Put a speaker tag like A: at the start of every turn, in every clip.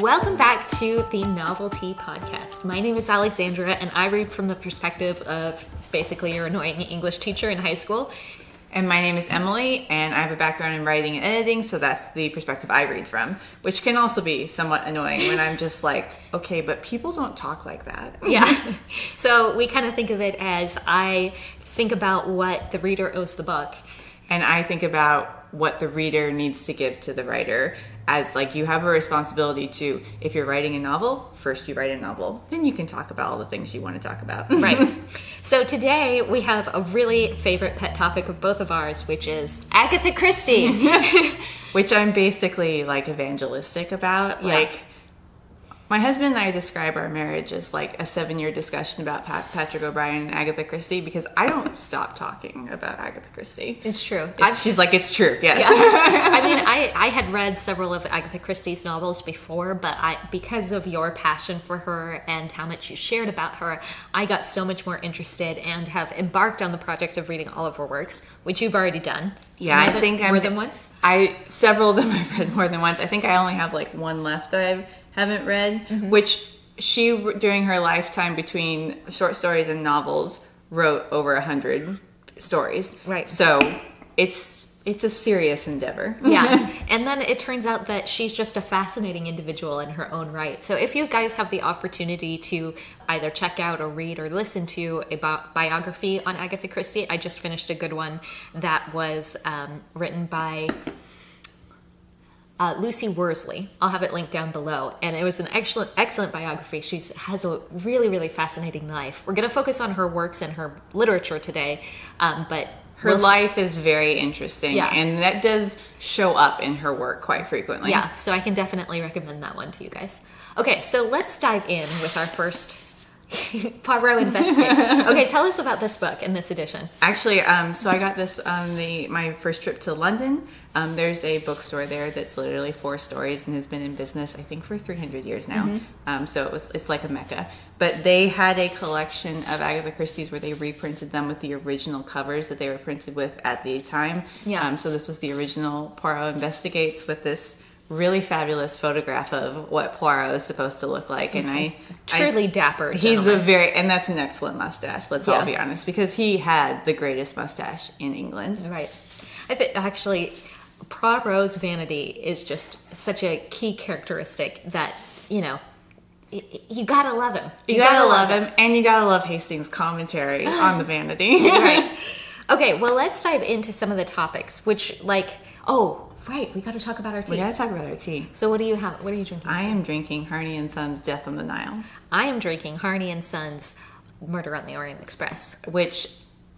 A: Welcome back to the Novel Tea Podcast. My name is Alexandra, and I read from the perspective of basically your annoying English teacher in high school.
B: And my name is Emily, and I have a background in writing and editing, so that's the perspective I read from, which can also be somewhat annoying when I'm just like, okay, but people don't talk like that.
A: Yeah. so we kind of think of it as I think about what the reader owes the book.
B: And I think about what the reader needs to give to the writer as like you have a responsibility to if you're writing a novel first you write a novel then you can talk about all the things you want to talk about
A: Right. So today we have a really favorite pet topic of both of ours, which is Agatha Christie.
B: which i'm basically like evangelistic about
A: Yeah.
B: like my husband and I describe our marriage as like a seven year discussion about Pat- Patrick O'Brian and Agatha Christie because I don't stop talking about Agatha Christie.
A: it's true.
B: It's- she's like, it's true, yes.
A: I mean, I, I had read several of Agatha Christie's novels before, but I because of your passion for her and how much you shared about her, I got so much more interested and have embarked on the project of reading all of her works, which you've already done.
B: Yeah, I think I'm
A: more than once.
B: I several of them I've read more than once. I think I only have like one left that I haven't read,
A: Mm-hmm.
B: which she during her lifetime between short stories and novels wrote over a hundred stories.
A: Right.
B: So it's it's a serious endeavor.
A: yeah and then it turns out that she's just a fascinating individual in her own right so if you guys have the opportunity to either check out or read or listen to a bi- biography on agatha christie i just finished a good one that was um, written by uh, Lucy Worsley. I'll have it linked down below, and it was an excellent, excellent biography. She has a really, really fascinating life. We're going to focus on her works and her literature today, um, but
B: Her
A: we'll s-
B: life is very interesting,
A: Yeah.
B: and that does show up in her work quite frequently.
A: Yeah, so I can definitely recommend that one to you guys. Okay, so let's dive in with our first Poirot investigates. Okay, tell us about this book and this edition.
B: Actually, um, so I got this on the my first trip to London. Um, there's a bookstore there that's literally four stories and has been in business, I think, for 300 years now.
A: Mm-hmm.
B: Um, so it was it's like a mecca. But they had a collection of Agatha Christie's where they reprinted them with the original covers that they were printed with at the time.
A: Yeah.
B: Um, so this was the original Poirot Investigates with this really fabulous photograph of what Poirot is supposed to look like, and I I-
A: Truly dapper.
B: He's a very, and that's an excellent mustache. Let's
A: Yeah.
B: all be honest, because he had the greatest mustache in England.
A: right. I think actually, Poirot's vanity is just such a key characteristic that you know you gotta love him.
B: You, gotta, love him, and you gotta love Hastings' commentary on the vanity.
A: right. Okay, well, let's dive into some of the topics. Which, like, oh, right, we got to talk about our tea.
B: we gotta talk about our tea.
A: So, what do you have? What are you drinking?
B: I am drinking Harney and Sons' Death on the Nile,
A: I am drinking Harney and Sons Murder on the Orient Express.
B: which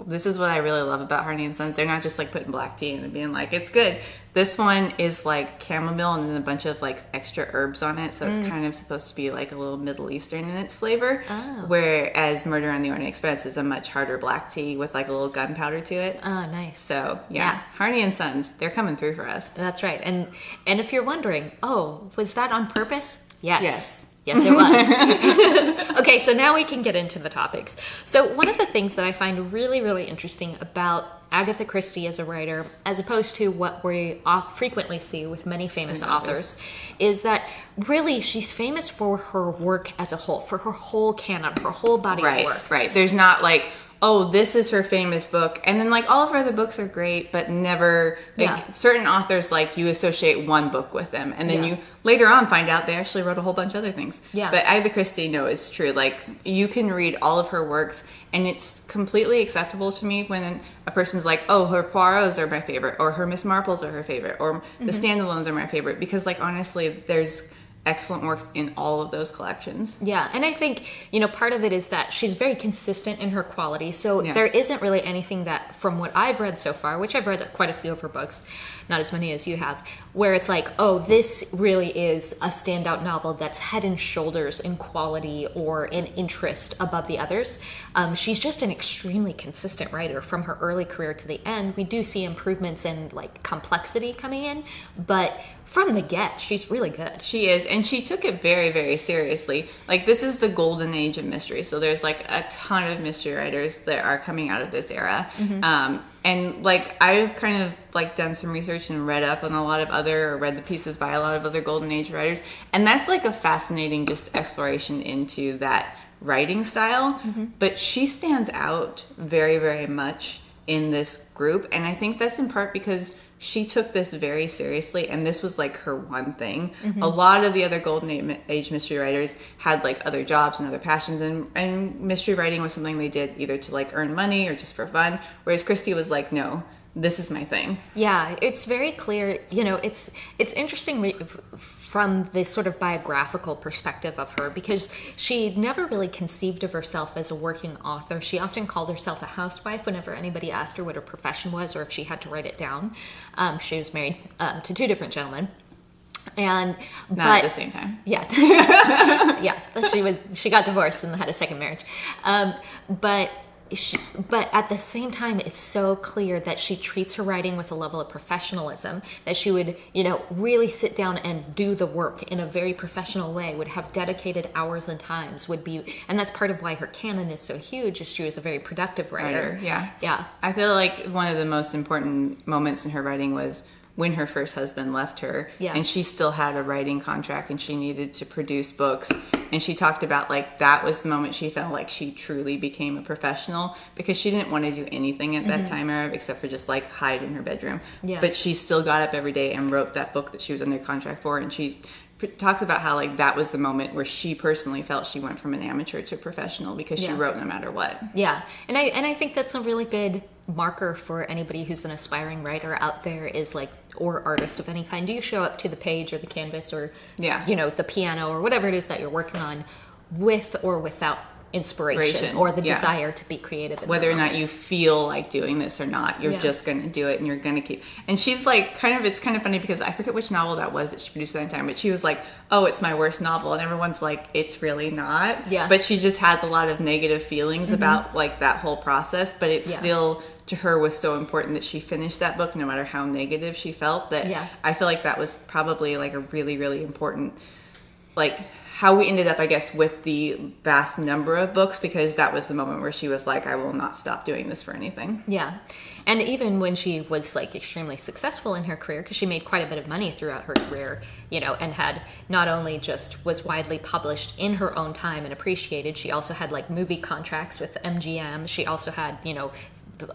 B: this is what I really love about Harney and Sons. They're not just like putting black tea in and being like, it's good. This one is like chamomile and then a bunch of like extra herbs on it. So it's mm. kind of supposed to be like a little Middle Eastern in its flavor.
A: Oh.
B: Whereas Murder on the Orient Express is a much harder black tea with like a little gunpowder to it.
A: Oh, nice.
B: So yeah,
A: Yeah.
B: Harney and Sons, they're coming through for us.
A: That's right. And and if you're wondering, oh, was that on purpose? Yes.
B: Yes.
A: Yes, it was. okay, so now we can get into the topics. So, one of the things that I find really, really interesting about Agatha Christie as a writer, as opposed to what we frequently see with many famous authors. is that really she's famous for her work as a whole, for her whole canon, her whole body
B: Right,
A: of work.
B: right. There's not like, oh, this is her famous book, and then like all of her other books are great, but never like
A: Yeah.
B: certain authors like you associate one book with them, and then
A: Yeah.
B: you later on find out they actually wrote a whole bunch of other things.
A: Yeah.
B: But Agatha Christie, no, it's true. Like you can read all of her works, and it's completely acceptable to me when a person's like, oh, her Poirot's are my favorite, or her Miss Marples are her favorite, or the
A: Mm-hmm.
B: standalones are my favorite, because like honestly, there's excellent works in all of those collections.
A: Yeah, and I think, you know, part of it is that she's very consistent in her quality. So
B: Yeah.
A: there isn't really anything that, from what I've read so far, which I've read quite a few of her books, not as many as you have, where it's like, oh, this really is a standout novel that's head and shoulders in quality or in interest above the others. Um, she's just an extremely consistent writer from her early career to the end. We do see improvements in like complexity coming in, but from the get, she's really good.
B: She is, and she took it very, very seriously. Like this is the golden age of mystery. So there's like a ton of mystery writers that are coming out of this era. Um, And like I've kind of like done some research and read up on a lot of other or read the pieces by a lot of other golden age writers and that's like a fascinating just exploration into that writing style
A: Mm-hmm.
B: but she stands out very very much in this group and I think that's in part because she took this very seriously and this was like her one thing
A: Mm-hmm.
B: a lot of the other golden age mystery writers had like other jobs and other passions and, and mystery writing was something they did either to like earn money or just for fun whereas christie was like no this is my thing
A: Yeah, it's very clear. You know, it's it's interesting re- f- from this sort of biographical perspective of her because she never really conceived of herself as a working author. She often called herself a housewife whenever anybody asked her what her profession was or if she had to write it down. Um, she was married um, to two different gentlemen, and
B: not
A: but,
B: at the same time
A: yeah, yeah. She was she got divorced and had a second marriage, um, but she, but at the same time, it's so clear that she treats her writing with a level of professionalism that she would, you know, really sit down and do the work in a very professional way. Would have dedicated hours and times. Would be, and that's part of why her canon is so huge. Is she was a very productive writer.
B: writer yeah
A: yeah.
B: i feel like one of the most important moments in her writing was when her first husband left her
A: Yeah.
B: and she still had a writing contract and she needed to produce books and she talked about like that was the moment she felt like she truly became a professional because she didn't want to do anything at that mm-hmm. time era except for just like hide in her bedroom.
A: Yeah.
B: but she still got up every day and wrote that book that she was under contract for and she p- talks about how like that was the moment where she personally felt she went from an amateur to professional because she wrote no matter what.
A: Yeah, and I and I think that's a really good marker for anybody who's an aspiring writer out there is like or artist of any kind. Do you show up to the page or the canvas or
B: Yeah.
A: you know the piano or whatever it is that you're working on with or without inspiration or the
B: yeah.
A: desire to be creative?
B: whether or not you feel like doing this or not you're
A: Yeah.
B: just gonna do it and you're gonna keep and she's like kind of it's kind of funny because i forget which novel that was that she produced at that time but she was like oh it's my worst novel and everyone's like it's really not
A: Yeah. Mm-hmm.
B: but she just has a lot of negative feelings about like that whole process but it's
A: Yeah.
B: still to her was so important that she finished that book no matter how negative she felt that
A: Yeah.
B: i feel like that was probably like a really really important like how we ended up i guess with the vast number of books because that was the moment where she was like i will not stop doing this for anything
A: Yeah. And even when she was like extremely successful in her career, because she made quite a bit of money throughout her career, you know, and had not only just was widely published in her own time and appreciated, she also had like movie contracts with MGM. She also had, you know,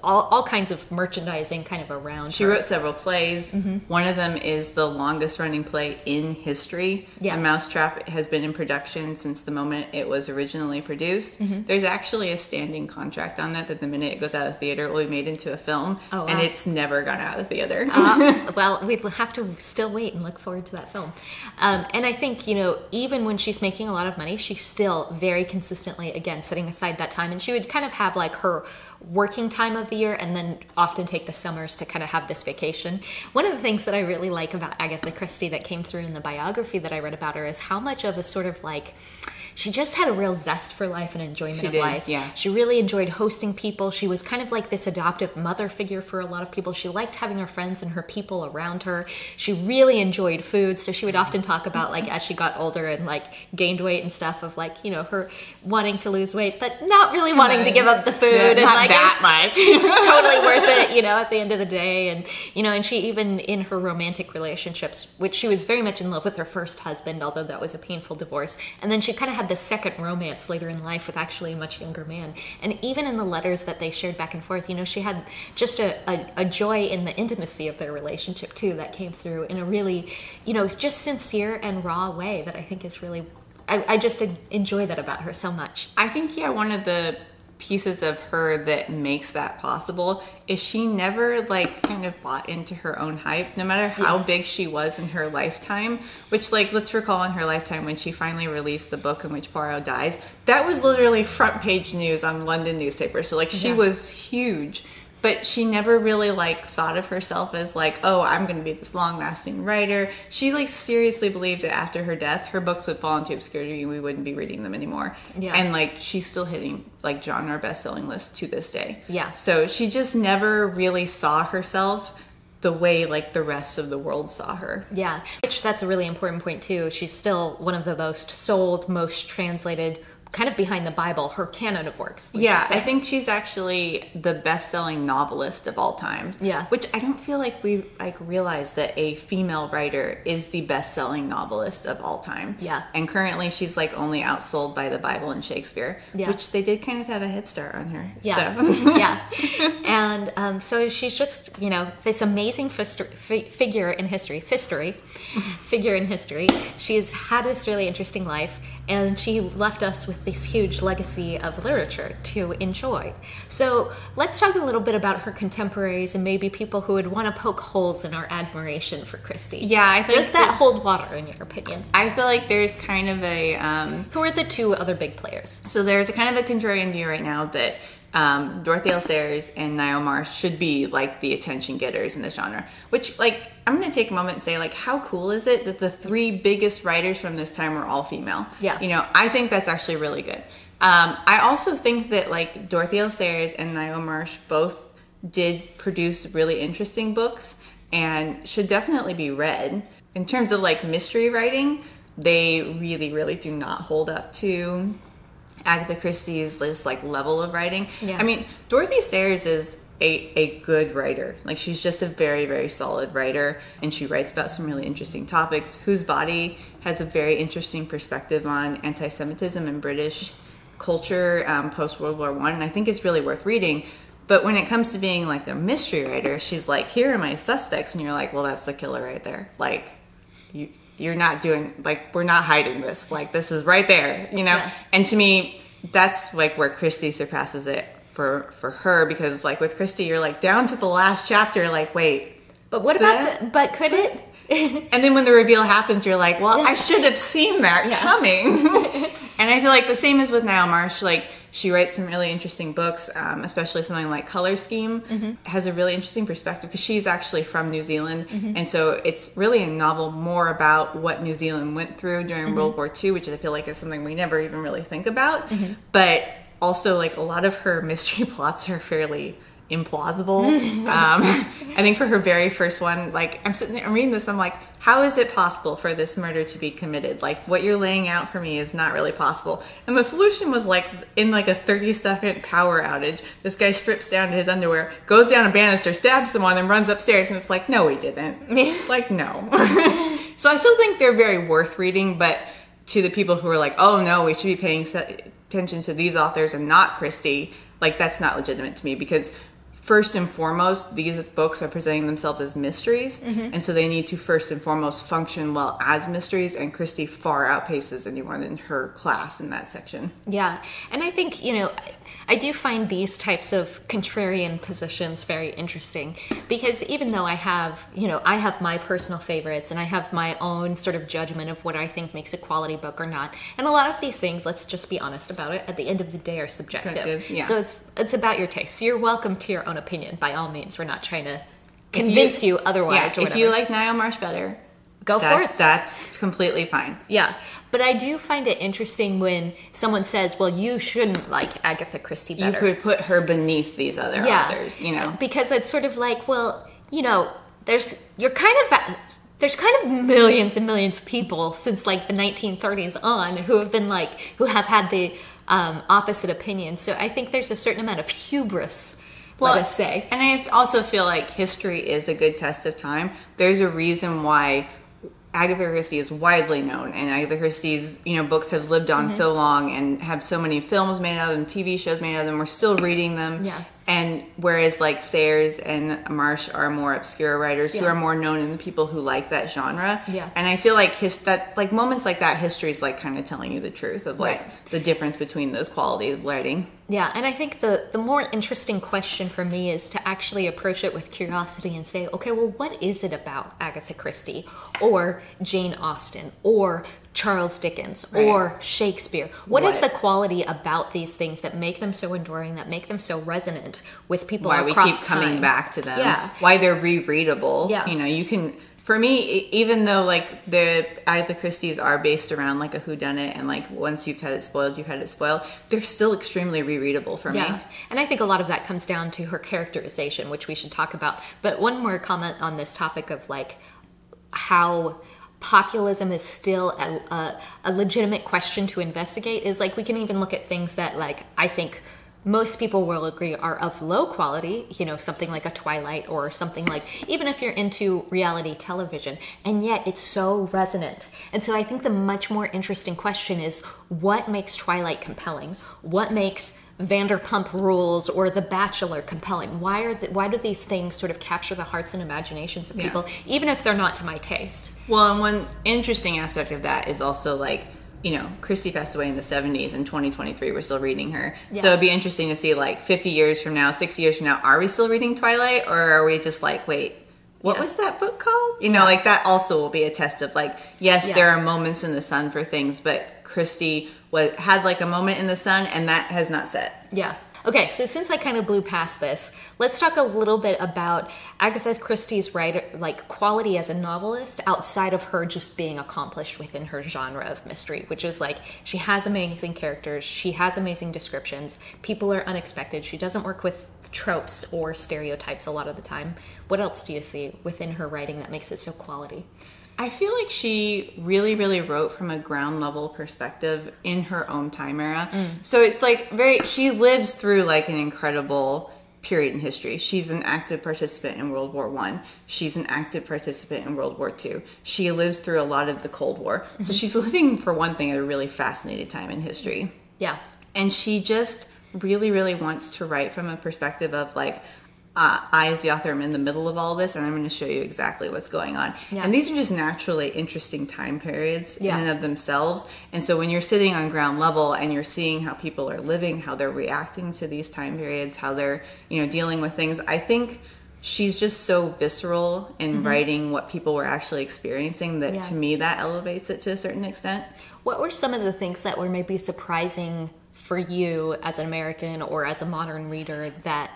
A: all, all kinds of merchandising kind of around
B: she
A: her.
B: wrote several plays
A: Mm-hmm.
B: one of them is the longest running play in history
A: Yeah.
B: the mousetrap has been in production since the moment it was originally produced
A: Mm-hmm.
B: there's actually a standing contract on that that the minute it goes out of theater it will be made into a film
A: Oh,
B: and it's never gone out of theater
A: Uh, well, we'd have to still wait and look forward to that film. Um, and I think, you know, even when she's making a lot of money, she's still very consistently, again, setting aside that time. And she would kind of have like her working time of the year and then often take the summers to kind of have this vacation. One of the things that I really like about Agatha Christie that came through in the biography that I read about her is how much of a sort of like, she just had a real zest for life and enjoyment
B: She
A: of
B: did,
A: life.
B: yeah.
A: She really enjoyed hosting people. She was kind of like this adoptive mother figure for a lot of people. She liked having her friends and her people around her. She really enjoyed food. So she would often talk about like as she got older and like gained weight and stuff of like, you know, her wanting to lose weight, but not really wanting to give up the food.
B: Yeah,
A: and
B: not
A: like
B: that
A: was totally worth it, you know, at the end of the day. And, you know, and she even in her romantic relationships, which she was very much in love with her first husband, although that was a painful divorce. And then she kind of had the second romance later in life with actually a much younger man. And even in the letters that they shared back and forth, you know, she had just a, a, a joy in the intimacy of their relationship too that came through in a really, you know, just sincere and raw way that I think is really. I, I just enjoy that about her so much.
B: I think yeah, one of the pieces of her that makes that possible is she never like kind of bought into her own hype no matter how
A: Yeah.
B: big she was in her lifetime which like let's recall in her lifetime when she finally released the book in which Poirot dies that was literally front page news on London newspapers so like she
A: Yeah.
B: was huge but she never really like thought of herself as like oh i'm going to be this long lasting writer she like seriously believed that after her death her books would fall into obscurity and we wouldn't be reading them anymore
A: Yeah.
B: and like she's still hitting like genre best-selling lists to this day
A: Yeah.
B: so she just never really saw herself the way like the rest of the world saw her
A: Yeah, which that's a really important point too. She's still one of the most sold, most translated kind of behind the Bible, her canon of works.
B: Yeah. I think she's actually the best-selling novelist of all times.
A: Yeah.
B: which I don't feel like we like realize that a female writer is the best-selling novelist of all time.
A: Yeah.
B: and currently she's like only outsold by the Bible and Shakespeare.
A: Yeah.
B: which they did kind of have a head start on her.
A: Yeah,
B: so.
A: yeah, and um, so she's just you know this amazing fister- fi- figure in history, history, figure in history. She's had this really interesting life, and she left us with this huge legacy of literature to enjoy. So let's talk a little bit about her contemporaries and maybe people who would want to poke holes in our admiration for Christie.
B: Yeah, I think
A: does that
B: that-
A: hold water in your opinion?
B: I feel like there's kind of a um,
A: Who are the two other big players?
B: So there's a kind of a contrarian view right now that um, Dorothy L. Sayers and Ngaio Marsh should be like the attention getters in the genre. Which, like, I'm going to take a moment and say, like, how cool is it that the three biggest writers from this time were all female?
A: Yeah.
B: You know, I think that's actually really good. Um, I also think that like Dorothy L. Sayers and Ngaio Marsh both did produce really interesting books and should definitely be read. In terms of like mystery writing, they really, really do not hold up to Agatha Christie's just like level of writing.
A: Yeah.
B: I mean, Dorothy Sayers is a, a good writer. Like she's just a very, very solid writer and she writes about some really interesting topics. Whose Body has a very interesting perspective on anti Semitism and British culture um, post World War One, and I think it's really worth reading. But when it comes to being like a mystery writer, she's like, "Here are my suspects," and you're like, "Well, that's the killer right there." Like, you you're not doing like we're not hiding this. Like this is right there, you know.
A: Yeah.
B: And to me, that's like where christie surpasses it for for her because like with christie you're like down to the last chapter. Like, wait,
A: But what about the, but could it?
B: and then when the reveal happens, you're like, well, I should have seen that
A: Yeah.
B: coming. and I feel like the same is with Ngaio Marsh. Like, she writes some really interesting books, um, especially something like Color Scheme
A: Mm-hmm.
B: has a really interesting perspective because she's actually from New Zealand. And so it's really a novel more about what New Zealand went through during
A: Mm-hmm.
B: World War II, which I feel like is something we never even really think about. But also, like, a lot of her mystery plots are fairly implausible. um, I think for her very first one, like I'm sitting there, I'm reading this, I'm like, how is it possible for this murder to be committed? Like what you're laying out for me is not really possible. And the solution was like in like a 30 second power outage, this guy strips down to his underwear, goes down a banister, stabs someone, and runs upstairs. And it's like, no, he didn't. like no. so I still think they're very worth reading, but to the people who are like, oh no, we should be paying attention to these authors and not Christie, like that's not legitimate to me because first and foremost, these books are presenting themselves as mysteries, mm-hmm. and so they need to first and foremost function well as mysteries. And Christie far outpaces anyone in her class in that section.
A: Yeah, and I think you know, I- do find these types of contrarian positions very interesting because even though I have, you know, I have my personal favorites and I have my own sort of judgment of what I think makes a quality book or not, and a lot of these things, let's just be honest about it, at the end of the day are subjective.
B: Subjective, yeah.
A: So it's it's about your taste. So you're welcome to your own opinion by all means. We're not trying to convince you, otherwise
B: Yeah, if you like Ngaio Marsh better,
A: Go
B: that-
A: forth.
B: That's completely fine.
A: Yeah, but I do find it interesting when someone says, "Well, you shouldn't like Agatha Christie
B: You could put her beneath these other authors, you know.
A: because it's sort of like, well, you know, there's you're kind of there's kind of millions and millions of people since like the 1930s on who have been like who have had the um, opposite opinion. So I think there's a certain amount of hubris. let us say.
B: And I also feel like history is a good test of time. There's a reason why Agatha Christie is widely known, and Agatha Christie's you know books have lived on
A: Mm-hmm.
B: so long and have so many films made out of them, TV shows made out of them. We're still reading them.
A: Yeah.
B: And whereas like Sayers and Marsh are more obscure writers who are more known in the people who like that genre.
A: Yeah.
B: And I feel like his that like moments like that, history is like kind of telling you the truth of like
A: Right.
B: the difference between those quality of writing.
A: Yeah, and I think the the more interesting question for me is to actually approach it with curiosity and say, okay, well, what is it about Agatha Christie or Jane Austen or Charles Dickens
B: Right.
A: or Shakespeare? what is the quality about these things that make them so enduring, that make them so resonant with people
B: why we keep coming
A: time?
B: back to them.
A: Yeah.
B: Why they're rereadable.
A: Yeah.
B: You know, you can for me, even though like the Agatha Christie's are based around like a whodunit and like once you've had it spoiled, you've had it spoiled, they're still extremely rereadable for
A: Yeah,
B: me.
A: and I think a lot of that comes down to her characterization, which we should talk about. But one more comment on this topic of like how populism is still a, a, a legitimate question to investigate is like we can even look at things that like I think most people will agree are of low quality, you know, something like a Twilight or something like, even if you're into reality television, and yet it's so resonant. And so I think the much more interesting question is what makes Twilight compelling? What makes Vanderpump Rules or The Bachelor compelling? Why are the, why do these things sort of capture the hearts and imaginations of
B: Yeah.
A: people, even if they're not to my taste?
B: Well, and one interesting aspect of that is also like, you know, Christie passed away in the 70s and 2023 we're still reading her.
A: Yeah.
B: So it'd be interesting to see like 50 years from now, 60 years from now, are we still reading Twilight or are we just like, wait, what
A: Yeah.
B: was that book called? You know, like that also will be a test of like, yes,
A: Yeah.
B: there are moments in the sun for things, but Christie was, had like a moment in the sun and that has not set.
A: Yeah. Okay, so since I kind of blew past this, let's talk a little bit about Agatha Christie's writer like quality as a novelist outside of her just being accomplished within her genre of mystery, which is like she has amazing characters, she has amazing descriptions, people are unexpected, she doesn't work with tropes or stereotypes a lot of the time. What else do you see within her writing that makes it so quality?
B: I feel like she really, really wrote from a ground level perspective in her own time era. Mm. So it's like very, she lives through like an incredible period in history. She's an active participant in World War One. She's an active participant in World War Two. She lives through a lot of the Cold War. So mm-hmm. she's living, for one thing, at a really fascinating time in history
A: Yeah.
B: and she just really really wants to write from a perspective of like uh, i as the author am in the middle of all this and i'm going to show you exactly what's going on
A: Yeah.
B: and these are just naturally interesting time periods
A: Yeah.
B: in and of themselves and so when you're sitting on ground level and you're seeing how people are living how they're reacting to these time periods how they're you know dealing with things i think she's just so visceral in writing what people were actually experiencing that
A: Mm-hmm. Yeah.
B: to me that elevates it to a certain extent
A: What were some of the things that were maybe surprising for you as an American or as a modern reader that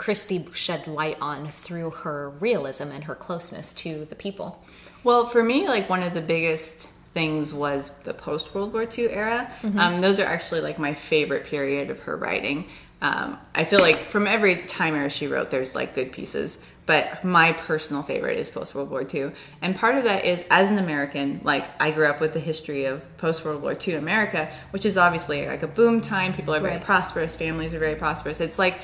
A: Christie shed light on through her realism and her closeness to the people?
B: Well, for me, like one of the biggest things was the post World War II era. Um, those are actually like my favorite period of her writing. Um, I feel like from every time era she wrote, there's like good pieces, but my personal favorite is post World War II. And part of that is as an American, like I grew up with the history of post World War II America, which is obviously like a boom time. People are very
A: Right.
B: prosperous, families are very prosperous. It's like,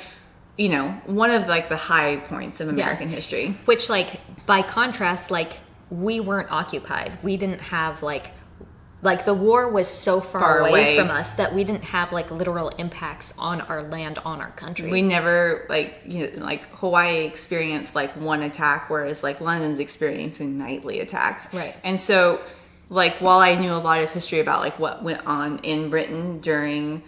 B: you know, one of like the high points of American history.
A: Which, like, by contrast, like, we weren't occupied. We didn't have, like, like the war was so far,
B: Far
A: away,
B: away.
A: from us that we didn't have like literal impacts on our land on our country
B: we never like you know like hawaii experienced like one attack whereas like london's experiencing nightly attacks
A: Right.
B: and so like while i knew a lot of history about like what went on in britain during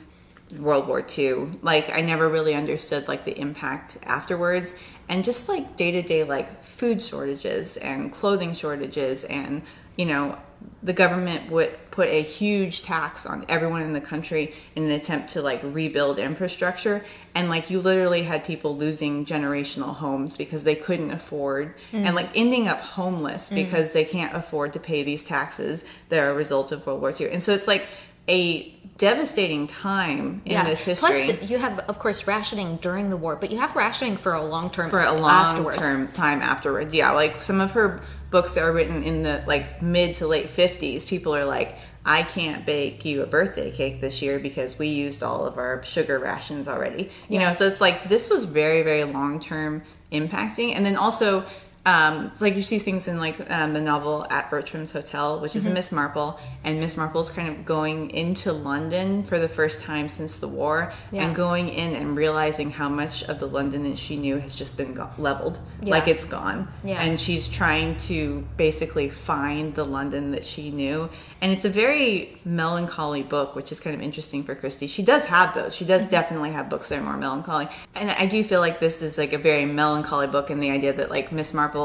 B: world war ii like i never really understood like the impact afterwards. And just like day-to-day like food shortages and clothing shortages and you know the government would put a huge tax on everyone in the country in an attempt to like rebuild infrastructure. And like you literally had people losing generational homes because they couldn't afford mm. and like ending up homeless mm. because they can't afford to pay these taxes that are a result of World War II. And so it's like a devastating time in this history
A: Plus, you have, of course, rationing during the war, but you have rationing for a long term
B: for a long term time afterwards. Yeah, like some of her books that are written in the like mid to late 50s, people are like, I can't bake you a birthday cake this year because we used all of our sugar rations already. You know, so it's like this was very, very long term impacting. And then also, um, it's like you see things in like um, the novel at Bertram's Hotel, which is a Miss Marple, and Miss Marple's kind of going into London for the first time since the war,
A: Yeah.
B: and going in and realizing how much of the London that she knew has just been go- leveled,
A: Yeah.
B: like it's gone,
A: Yeah.
B: and she's trying to basically find the London that she knew, and it's a very melancholy book, which is kind of interesting for Christie. She does have those; she does definitely have books that are more melancholy, and I do feel like this is like a very melancholy book, and the idea that like Miss Marple,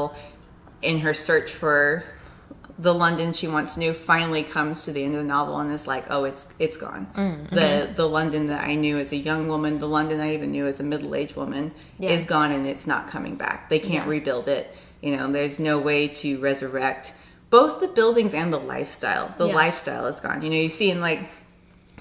B: in her search for the London she once knew finally comes to the end of the novel and is like, oh, it's it's gone.
A: Mm-hmm.
B: The the London that I knew as a young woman, the London I even knew as a middle aged woman,
A: Yeah.
B: is gone and it's not coming back. They can't
A: Yeah.
B: rebuild it. You know, there's no way to resurrect both the buildings and the lifestyle. The
A: Yeah.
B: lifestyle is gone. You know, you see in like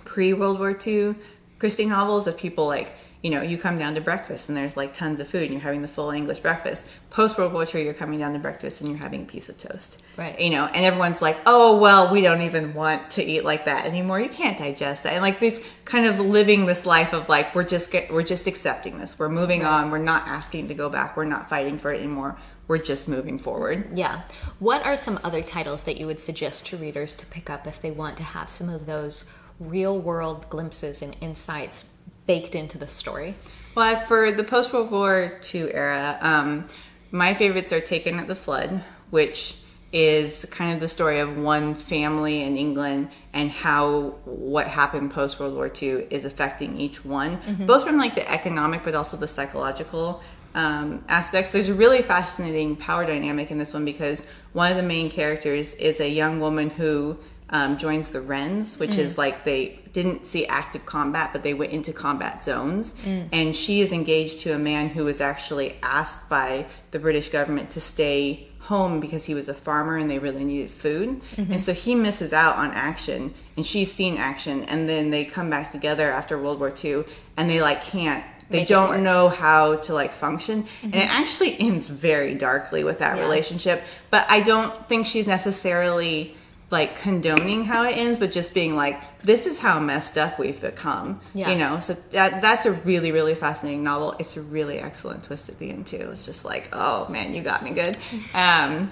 B: pre World War II Christie novels of people like you know, you come down to breakfast and there's like tons of food and you're having the full English breakfast. Post World War II, you're coming down to breakfast and you're having a piece of toast.
A: Right.
B: You know, and everyone's like, oh, well, we don't even want to eat like that anymore. You can't digest that. And like this kind of living this life of like, we're just, get, we're just accepting this. We're moving right. on. We're not asking to go back. We're not fighting for it anymore. We're just moving forward.
A: Yeah. What are some other titles that you would suggest to readers to pick up if they want to have some of those real world glimpses and insights baked into the story?
B: Well, for the post World War II era, um, my favorites are Taken at the Flood, which is kind of the story of one family in England and how what happened post World War II is affecting each one, mm-hmm. both from like the economic but also the psychological um, aspects. There's a really fascinating power dynamic in this one because one of the main characters is a young woman who um, joins the Wrens, which mm. is like they didn't see active combat, but they went into combat zones. Mm. And she is engaged to a man who was actually asked by the British government to stay home because he was a farmer and they really needed food. Mm-hmm. And so he misses out on action and she's seen action. And then they come back together after World War II and they like can't they Make don't know how to like function mm-hmm. and it actually ends very darkly with that yeah. relationship but i don't think she's necessarily like condoning how it ends, but just being like, this is how messed up we've become. Yeah. You know, so that that's a really, really fascinating novel. It's a really excellent twist at the end too. It's just like, oh man, you got me good. Um,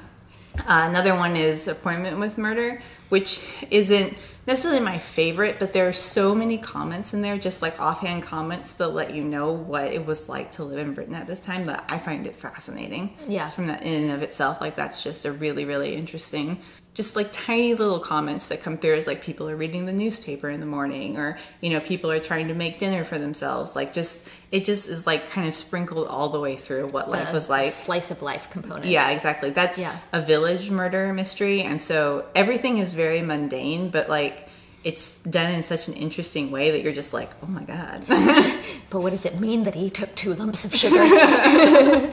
B: uh, another one is Appointment with Murder, which isn't necessarily my favorite, but there are so many comments in there, just like offhand comments that let you know what it was like to live in Britain at this time that I find it fascinating.
A: Yeah.
B: Just from that in and of itself, like that's just a really, really interesting just like tiny little comments that come through as like people are reading the newspaper in the morning or you know people are trying to make dinner for themselves. Like just it just is like kind of sprinkled all the way through what the life was like.
A: slice of life component.
B: Yeah exactly. That's yeah. a village murder mystery and so everything is very mundane but like it's done in such an interesting way that you're just like, oh my god.
A: but what does it mean that he took two lumps of sugar?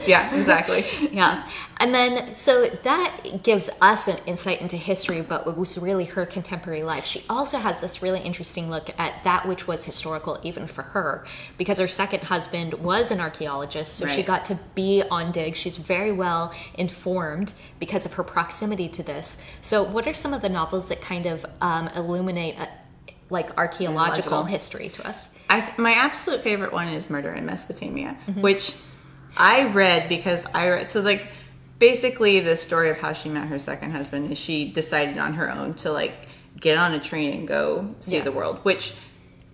B: yeah, exactly.
A: Yeah. And then, so that gives us an insight into history, but what was really her contemporary life. She also has this really interesting look at that which was historical even for her, because her second husband was an archaeologist, so right. she got to be on dig. She's very well informed because of her proximity to this. So, what are some of the novels that kind of um, illuminate like archaeological history to us?
B: I, my absolute favorite one is Murder in Mesopotamia, mm-hmm. which I read because I read so like basically the story of how she met her second husband is she decided on her own to like get on a train and go see yeah. the world, which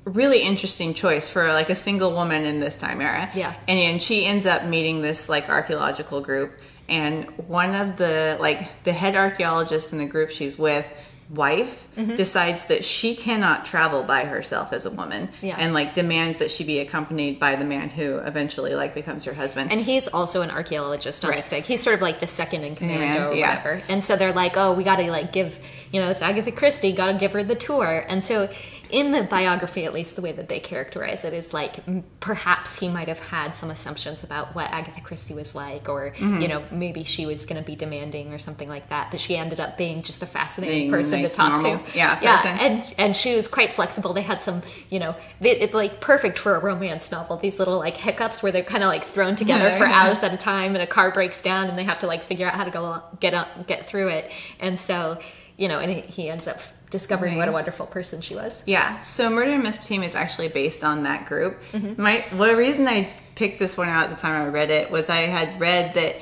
B: really interesting choice for like a single woman in this time era.
A: Yeah.
B: And, and she ends up meeting this like archaeological group and one of the like the head archaeologist in the group she's with wife mm-hmm. decides that she cannot travel by herself as a woman yeah. and like demands that she be accompanied by the man who eventually like becomes her husband
A: and he's also an archaeologist on right. this dig he's sort of like the second in command or whatever and so they're like oh we gotta like give you know it's agatha christie gotta give her the tour and so in the biography, at least the way that they characterize it is like perhaps he might have had some assumptions about what Agatha Christie was like, or mm-hmm. you know maybe she was going to be demanding or something like that. But she ended up being just a fascinating being person nice, to talk normal.
B: to. Yeah,
A: yeah, person. and and she was quite flexible. They had some, you know, it's like perfect for a romance novel. These little like hiccups where they're kind of like thrown together for hours at a time, and a car breaks down, and they have to like figure out how to go get up, get through it. And so you know, and he ends up discovering right. what a wonderful person she was.
B: Yeah. So Murder in Mesopotamia is actually based on that group. Mm-hmm. My well, the reason I picked this one out at the time I read it was I had read that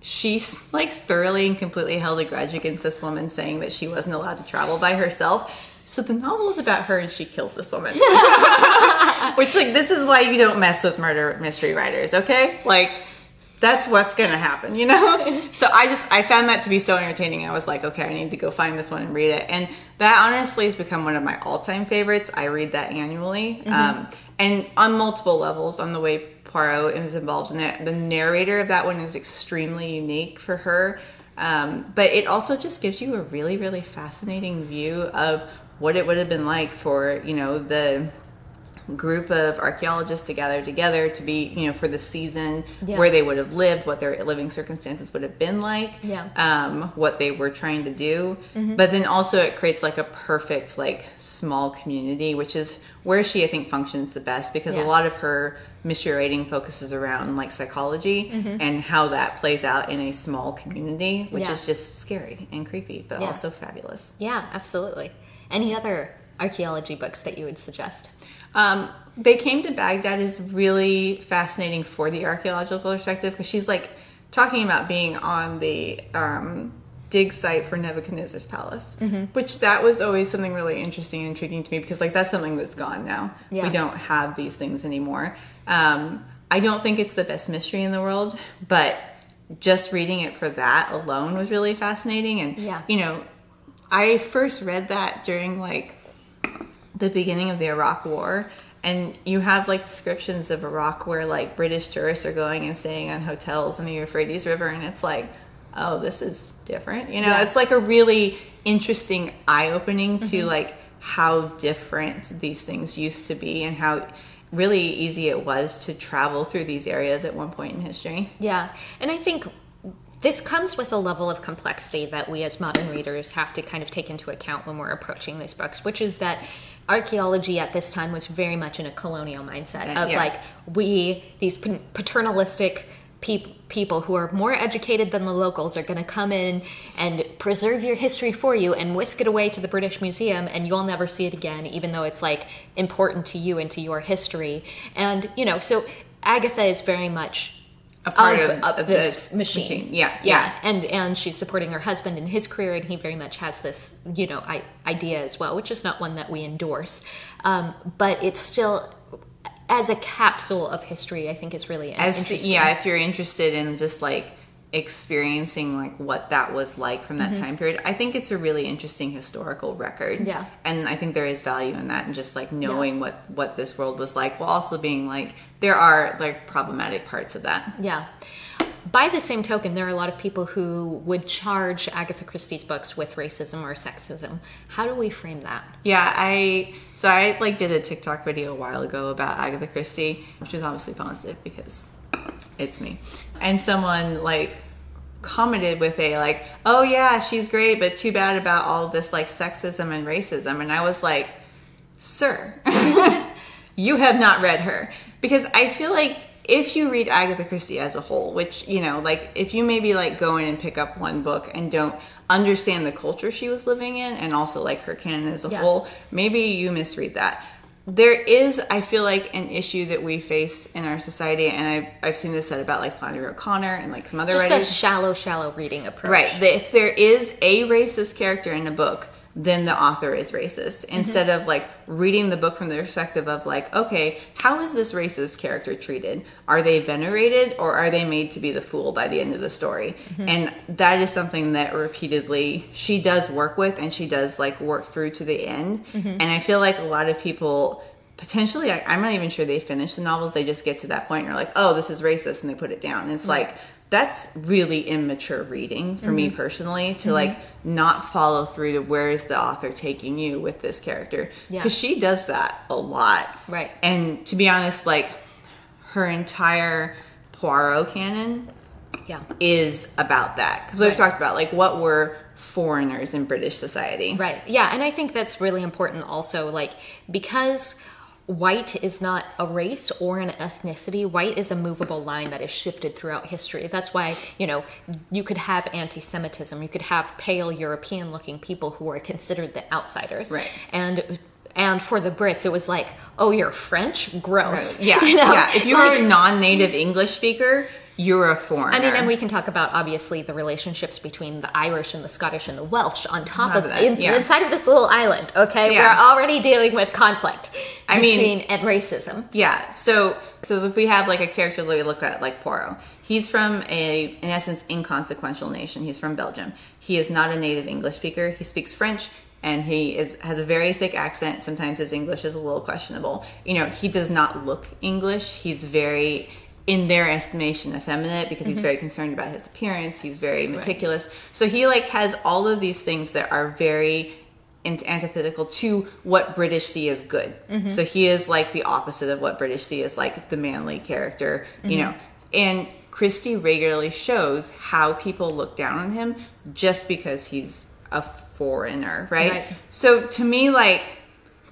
B: she's like thoroughly and completely held a grudge against this woman saying that she wasn't allowed to travel by herself. So the novel is about her and she kills this woman. Which like this is why you don't mess with murder mystery writers, okay? Like that's what's gonna happen, you know? so I just I found that to be so entertaining. I was like, okay, I need to go find this one and read it. And that honestly has become one of my all-time favorites. I read that annually. Mm-hmm. Um, and on multiple levels, on the way Poirot is involved in it. The narrator of that one is extremely unique for her. Um, but it also just gives you a really, really fascinating view of what it would have been like for, you know, the group of archaeologists to gather together to be, you know, for the season
A: Yeah.
B: where they would have lived, what their living circumstances would have been like,
A: Yeah.
B: um, what they were trying to do. But then also it creates like a perfect, like, small community, which is where she, I think, functions the best because
A: Yeah.
B: a lot of her mystery writing focuses around like psychology and how that plays out in a small community, which
A: Yeah.
B: is just scary and creepy, but
A: Yeah.
B: also fabulous.
A: Yeah, absolutely. Any other archaeology books that you would suggest?
B: Um, they came to Baghdad is really fascinating for the archaeological perspective because she's like talking about being on the um, dig site for Nebuchadnezzar's palace,
A: Mm-hmm.
B: which that was always something really interesting and intriguing to me because like that's something that's gone now.
A: Yeah.
B: We don't have these things anymore. Um, I don't think it's the best mystery in the world, but just reading it for that alone was really fascinating. And
A: Yeah.
B: you know, I first read that during like the beginning of the Iraq War, and you have like descriptions of Iraq where like British tourists are going and staying on hotels in the Euphrates River, and it's like, oh, this is different. You know,
A: Yeah.
B: it's like a really interesting eye opening to mm-hmm. like how different these things used to be and how really easy it was to travel through these areas at one point in history.
A: Yeah, and I think this comes with a level of complexity that we as modern readers have to kind of take into account when we're approaching these books, which is that archaeology at this time was very much in a colonial mindset mm, of
B: Yeah.
A: like we these paternalistic peop- people who are more educated than the locals are going to come in and preserve your history for you and whisk it away to the British Museum and you'll never see it again even though it's like important to you and to your history and you know so Agatha is very much
B: A part
A: of,
B: of,
A: of
B: of
A: this
B: the
A: machine.
B: Yeah,
A: yeah, and and she's supporting her husband in his career, and he very much has this, you know, I, idea as well, which is not one that we endorse, um, but it's still as a capsule of history. I think is really
B: as
A: interesting.
B: yeah if you're interested in just like experiencing like what that was like from that time period i think it's a really interesting historical record
A: Mm-hmm. Yeah.
B: and i think there is value in that and just like knowing what what this world was like while also being like there are like problematic parts of that
A: Yeah. By the same token, there are a lot of people who would charge Agatha Christie's books with racism or sexism. How do we frame that?
B: yeah i so i like did a tiktok video a while ago about agatha christie which was obviously positive because it's me. And someone like commented with a like oh yeah she's great but too bad about all this like sexism and racism. And i was like sir you have not read her. Because i feel like if you read agatha christie as a whole which you know like if you maybe like go in and pick up one book and don't understand the culture she was living in and also like her canon as a
A: Yeah.
B: whole maybe you misread that there is i feel like an issue that we face in our society and i've, I've seen this said about like flannery o'connor and like some other
A: Just a shallow, shallow reading approach.
B: Right. That if there is a racist character in a book, then the author is racist.
A: Mm-hmm.
B: Instead of like reading the book from the perspective of like, okay, how is this racist character treated? Are they venerated or are they made to be the fool by the end of the story?
A: Mm-hmm.
B: And that is something that repeatedly she does work with and she does like work through to the end.
A: Mm-hmm.
B: And I feel like a lot of people potentially I, i'm not even sure they finish the novels they just get to that point and are like oh this is racist and they put it down and it's like that's really immature reading for me mm-hmm. personally to mm-hmm. like not follow through to where is the author taking you with this character
A: Yeah.
B: because she does that a lot
A: Right.
B: and to be honest like her entire poirot canon
A: Yeah.
B: is about that because we've talked about like what were foreigners in british society
A: Right. Yeah, and I think that's really important also like because white is not a race or an ethnicity. White is a movable line that is shifted throughout history. That's why, you know, you could have anti Semitism, you could have pale European looking people who are considered the outsiders.
B: Right.
A: And and for the Brits, it was like, oh, you're French? Gross.
B: yeah
A: You know?
B: yeah if you
A: Like-
B: are a non-native english speaker you're a foreigner
A: I mean, and we can talk about obviously the relationships between the Irish and the Scottish and the Welsh on top of in,
B: yeah.
A: inside of this little island. Okay,
B: Yeah.
A: we're already dealing with conflict
B: I mean-
A: and racism.
B: Yeah. So so if we have like a character that we look at like Poirot, he's from a in essence inconsequential nation. He's from Belgium. He is not a native English speaker. He speaks French and he is has a very thick accent. Sometimes his English is a little questionable. You know, he does not look English. He's very in their estimation effeminate because he's mm-hmm. very concerned about his appearance. He's very meticulous. So he like has all of these things that are very antithetical to what British see as good. Mm-hmm. So he is like the opposite of what British see as like the manly character, you mm-hmm. know. And Christie regularly shows how people look down on him just because he's a foreigner, right?
A: Right.
B: So to me, like,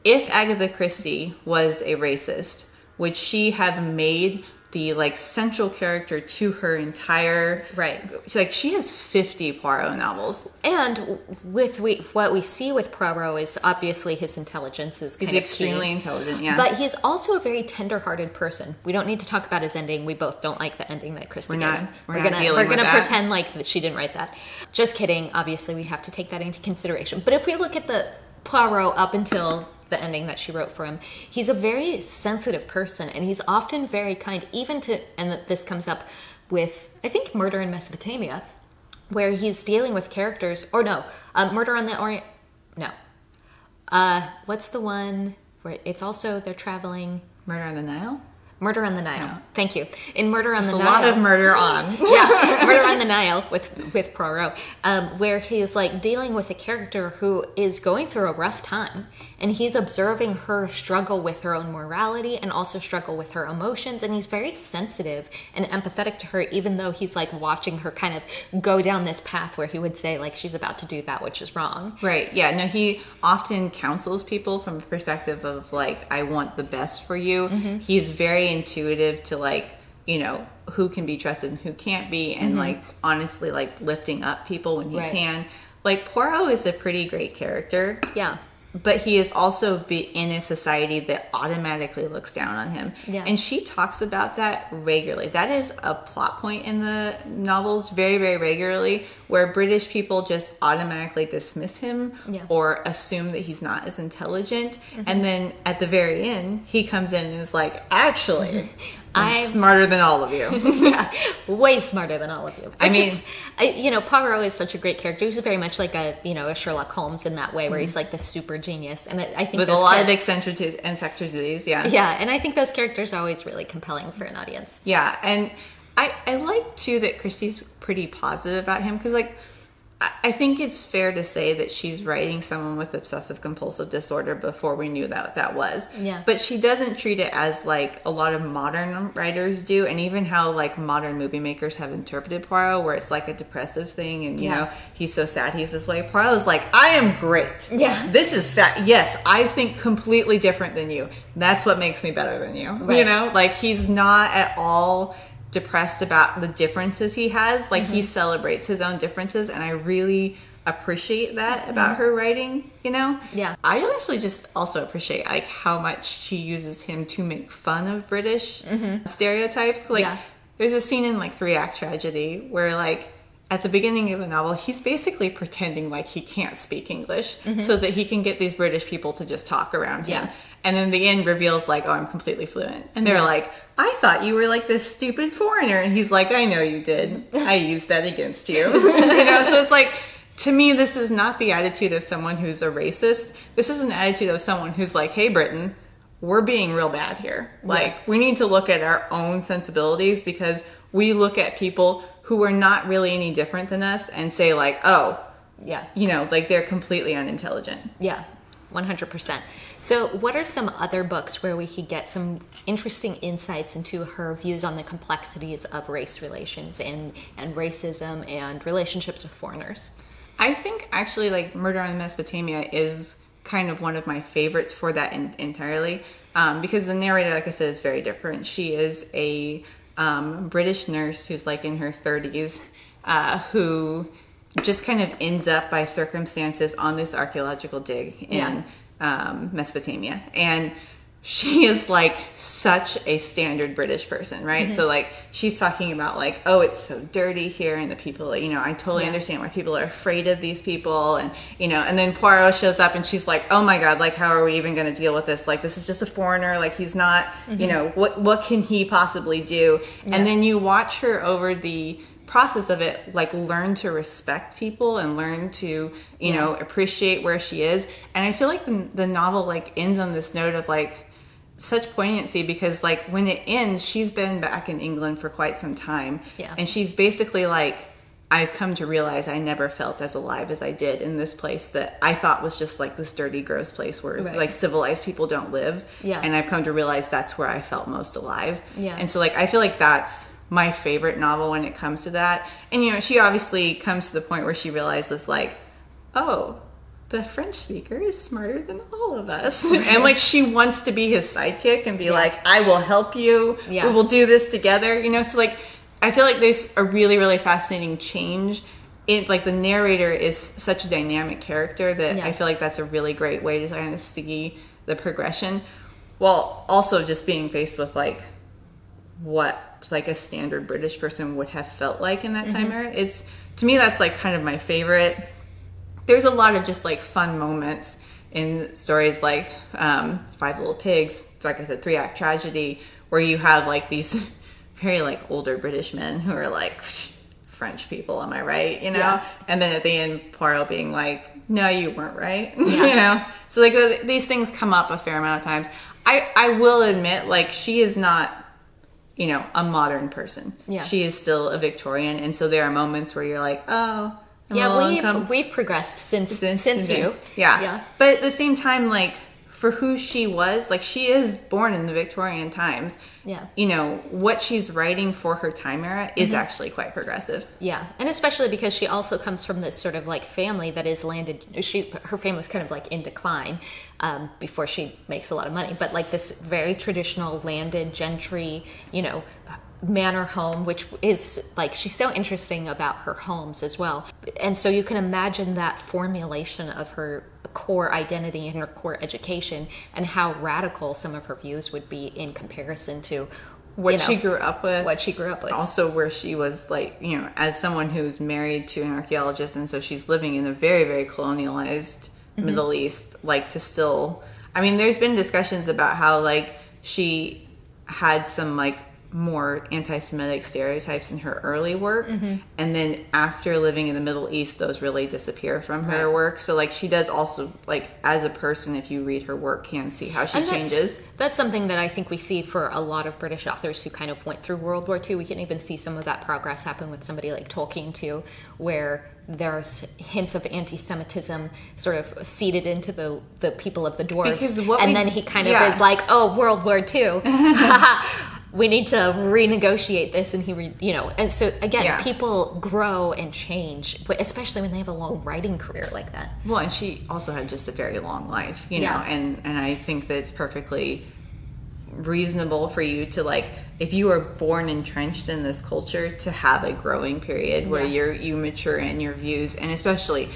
B: if Agatha Christie was a racist, would she have made the like central character to her entire
A: Right.
B: Like she has fifty Poirot novels.
A: And with we, what we see with Poirot is obviously his intelligence is
B: He's extremely
A: key.
B: intelligent. Yeah,
A: But he's also a very tender-hearted person. We don't need to talk about his ending. We both don't like the ending that Christie
B: We're
A: gave
B: not-
A: him.
B: we're
A: We're,
B: not
A: gonna we're gonna pretend like that she didn't write that. Just kidding. Obviously, we have to take that into consideration. But if we look at the Poirot up until the ending that she wrote for him, he's a very sensitive person, and he's often very kind, even to. And this comes up with I think Murder in Mesopotamia, where he's dealing with characters. Or no, uh, Murder on the Orient. No. Uh, what's the one where it's also they're traveling?
B: Murder on the Nile.
A: Murder on the Nile. Thank you. In Murder on
B: There's
A: the
B: a
A: Nile.
B: A lot of murder on.
A: yeah, Murder on the Nile with with Poirot, um, where he's like dealing with a character who is going through a rough time, and he's observing her struggle with her own morality and also struggle with her emotions, and he's very sensitive and empathetic to her, even though he's like watching her kind of go down this path where he would say like she's about to do that which is wrong.
B: Right. Yeah. No, he often counsels people from a perspective of like, I want the best for you.
A: Mm-hmm.
B: He's very intuitive to like, you know, who can be trusted and who can't be, and like honestly, like lifting up people when he
A: Mm-hmm. Right.
B: can. Like Poirot is a pretty great character.
A: Yeah.
B: But he is also be in a society that automatically looks down on him
A: Yeah.
B: and she talks about that regularly that is a plot point in the novels very very regularly where british people just automatically dismiss him
A: Yeah.
B: or assume that he's not as intelligent mm-hmm. and then at the very end he comes in and is like actually i'm
A: I'm-
B: smarter than all of you
A: yeah, way smarter than all of you.
B: I mean-
A: I, you know, Poirot is such a great character. He's very much like a, you know, a Sherlock Holmes in that way, where he's like the super genius. And I I think
B: Mm-hmm. with a lot
A: char-
B: of eccentricities eccentricities yeah
A: yeah, and I think those characters are always really compelling for an audience.
B: Yeah, and I I like too that Christie's pretty positive about him because like I think it's fair to say that she's writing someone with obsessive compulsive disorder before we knew that that was.
A: Yeah.
B: But she doesn't treat it as like a lot of modern writers do, and even how like modern movie makers have interpreted Poirot, where it's like a depressive thing, and you
A: Yeah.
B: know he's so sad he's this way. Poirot is like, I am great.
A: Yeah.
B: This is fat. Yes, I think completely different than you. That's what makes me better than you. You know, like he's not at all depressed about the differences he has. Like
A: Mm-hmm.
B: he celebrates his own differences, and I really appreciate that about
A: Mm-hmm.
B: her writing. You know,
A: Yeah.
B: I honestly just also appreciate like how much she uses him to make fun of British stereotypes. Like,
A: Mm-hmm. Yeah.
B: there's a scene in like Three Act Tragedy where like. At the beginning of the novel, he's basically pretending like he can't speak English so that he can get these British people to just talk around him.
A: Mm-hmm. Yeah.
B: And then the end reveals like, oh, I'm completely fluent. And they're
A: Yeah.
B: like, I thought you were like this stupid foreigner. And he's like, I know you did. I used that against you. you know, so it's like, to me, this is not the attitude of someone who's a racist. This is an attitude of someone who's like, hey, Britain, we're being real bad here. Like, we need to look at our own sensibilities because we look at people who are not really any different than us and say, like, oh,
A: Yeah.
B: you know, like they're completely unintelligent.
A: Yeah, 100%. So, what are some other books where we could get some interesting insights into her views on the complexities of race relations and, and racism and relationships with foreigners?
B: I think actually, like Murder on Mesopotamia is kind of one of my favorites for that in, entirely um, because the narrator, like I said, is very different. She is a um, British nurse who's like in her 30s uh, who just kind of ends up by circumstances on this archaeological dig in
A: Yeah.
B: um, Mesopotamia. And she is like such a standard British person, right?
A: Mm-hmm.
B: So like she's talking about like, oh, it's so dirty here, and the people, you know, I totally
A: Yeah.
B: understand why people are afraid of these people, and you know, and then Poirot shows up and she's like, oh my god, like how are we even going to deal with this? Like this is just a foreigner, like he's not, you know, what what can he possibly do?
A: Mm-hmm. Yeah.
B: And then you watch her over the process of it like learn to respect people and learn to you
A: Yeah.
B: know appreciate where she is and i feel like the, the novel like ends on this note of like such poignancy because like when it ends she's been back in england for quite some time
A: Yeah.
B: and she's basically like I've come to realize I never felt as alive as I did in this place that I thought was just like this dirty, gross place where
A: Right.
B: like civilized people don't live.
A: Yeah.
B: And I've come to realize that's where I felt most alive.
A: Yeah.
B: And so like I feel like that's my favorite novel when it comes to that. And you know, she obviously comes to the point where she realizes like, oh, the French speaker is smarter than all of us. and like she wants to be his sidekick and be like, I will help you.
A: Yeah.
B: We will do this together. You know, so like I feel like there's a really, really fascinating change. It like the narrator is such a dynamic character that
A: Yeah.
B: I feel like that's a really great way to kind of see the progression while also just being faced with like what like a standard British person would have felt like in that time era. It's to me that's like kind of my favorite. There's a lot of just like fun moments in stories like um, Five Little Pigs, like I said, three act tragedy, where you have like these very like older British men who are like French people, am I right? You know,
A: Yeah.
B: and then at the end, Poirot being like, "No, you weren't right." you know, so like these things come up a fair amount of times. I I will admit, like she is not you know, a modern person.
A: Yeah.
B: She is still a Victorian, and so there are moments where you're like, oh, I'm
A: Yeah, we've we've progressed since since,
B: since
A: you.
B: Yeah.
A: Yeah.
B: But at the same time, like for who she was, like she is born in the Victorian times.
A: Yeah. Mm-hmm.
B: You know, what she's writing for her time era is actually quite progressive.
A: Yeah, and especially because she also comes from this sort of like family that is landed. She her family was kind of like in decline um, before she makes a lot of money, but like this very traditional landed gentry, you know, manor home, which is like she's so interesting about her homes as well, and so you can imagine that formulation of her core identity and her core education and how radical some of her views would be in comparison to
B: What
A: you know,
B: she grew up with.
A: what she grew up with.
B: also where she was like you know as someone who's married to an archaeologist and so she's living in a very very colonialized
A: Mm-hmm.
B: middle east like to still i mean there's been discussions about how like she had some like more anti-semitic stereotypes in her early work
A: Mm-hmm.
B: and then after living in the middle east those really disappear from her
A: Right.
B: work so like she does also like as a person if you read her work can see how she
A: And that's-
B: changes
A: That's something that I think we see for a lot of British authors who kind of went through World War II. We can even see some of that progress happen with somebody like Tolkien too, where there's hints of anti-Semitism sort of seeded into the the people of the dwarves, and
B: we-
A: then he kind
B: yeah.
A: of is like, "Oh, World War II." We need to renegotiate this, and he, re, you know, and so again,
B: Yeah.
A: people grow and change, but especially when they have a long writing career like that.
B: Well, and she also had just a very long life, you know,
A: Yeah.
B: and and I think that it's perfectly reasonable for you to like if you are born entrenched in this culture to have a growing period where
A: Yeah.
B: you're you mature in your views and especially